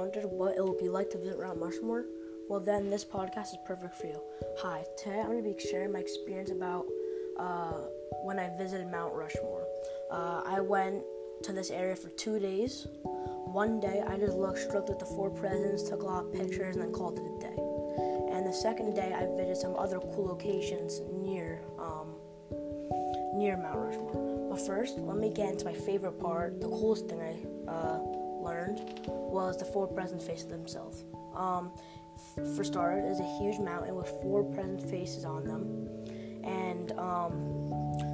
wondered what it would be like to visit Mount Rushmore? Well, then this podcast is perfect for you. Hi, today I'm going to be sharing my experience about uh, when I visited Mount Rushmore. Uh, I went to this area for two days. One day, I just looked, looked at the four presidents, took a lot of pictures, and then called it a day. And the second day, I visited some other cool locations near um, near Mount Rushmore. But first, let me get into my favorite part, the coolest thing I uh, learned was the four present faces themselves. Um, for starters, is a huge mountain with four present faces on them, and um,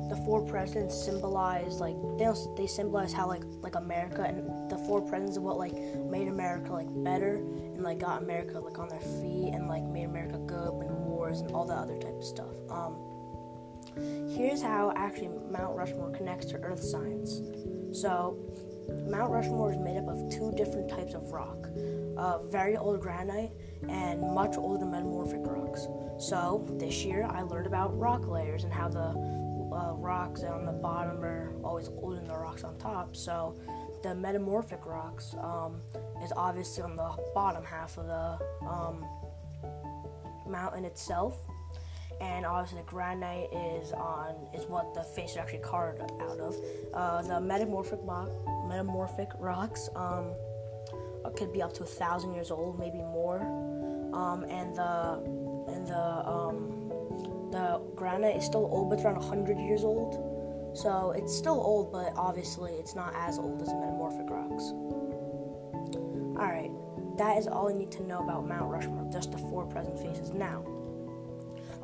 the four presidents symbolize like they they symbolize how like like America and the four presidents of what like made America like better and like got America like on their feet and like made America good in wars and all that other type of stuff. Um, here's how actually Mount Rushmore connects to Earth science. So Mount Rushmore is made up of two different types of rock uh, very old granite and much older metamorphic rocks. So, this year I learned about rock layers and how the uh, rocks on the bottom are always older than the rocks on top. So, the metamorphic rocks um, is obviously on the bottom half of the um, mountain itself and obviously the granite is on is what the face is actually carved out of. Uh, the metamorphic rock, metamorphic rocks um, could be up to a thousand years old, maybe more, um, and the and the um, the granite is still old, but it's around hundred years old. So it's still old, but obviously it's not as old as the metamorphic rocks. All right, that is all I need to know about Mount Rushmore, just the four present faces. Now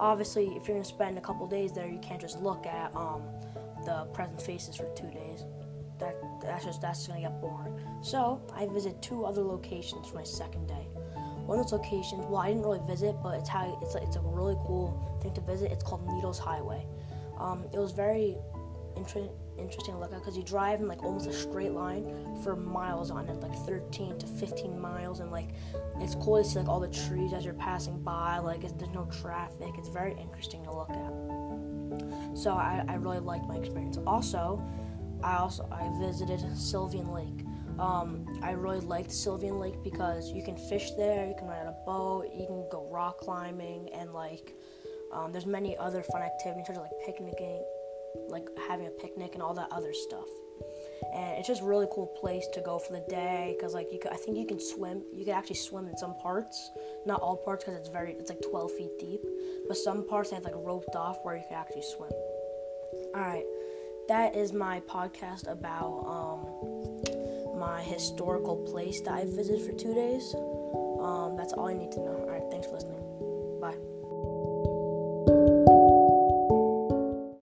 obviously, if you're gonna spend a couple days there, you can't just look at um, the present faces for two days. That that's just that's gonna get boring. So I visit two other locations for my second day. One of those locations, well, I didn't really visit, but it's how it's it's a really cool thing to visit. It's called Needles Highway. Um, it was very interesting interesting to look at because you drive in like almost a straight line for miles on it, like 13 to 15 miles, and like it's cool to see like all the trees as you're passing by. Like there's no traffic. It's very interesting to look at. So I, I really liked my experience. Also, I also I visited Sylvian Lake. Um, I really liked Sylvian Lake because you can fish there, you can ride a boat, you can go rock climbing, and like um, there's many other fun activities such as like picnicking, like having a picnic and all that other stuff. And it's just a really cool place to go for the day because like you could, I think you can swim. You can actually swim in some parts, not all parts because it's very it's like 12 feet deep, but some parts they have like roped off where you can actually swim. All right, that is my podcast about um, my historical place that I visited for two days. Um, that's all I need to know. All right, thanks for listening.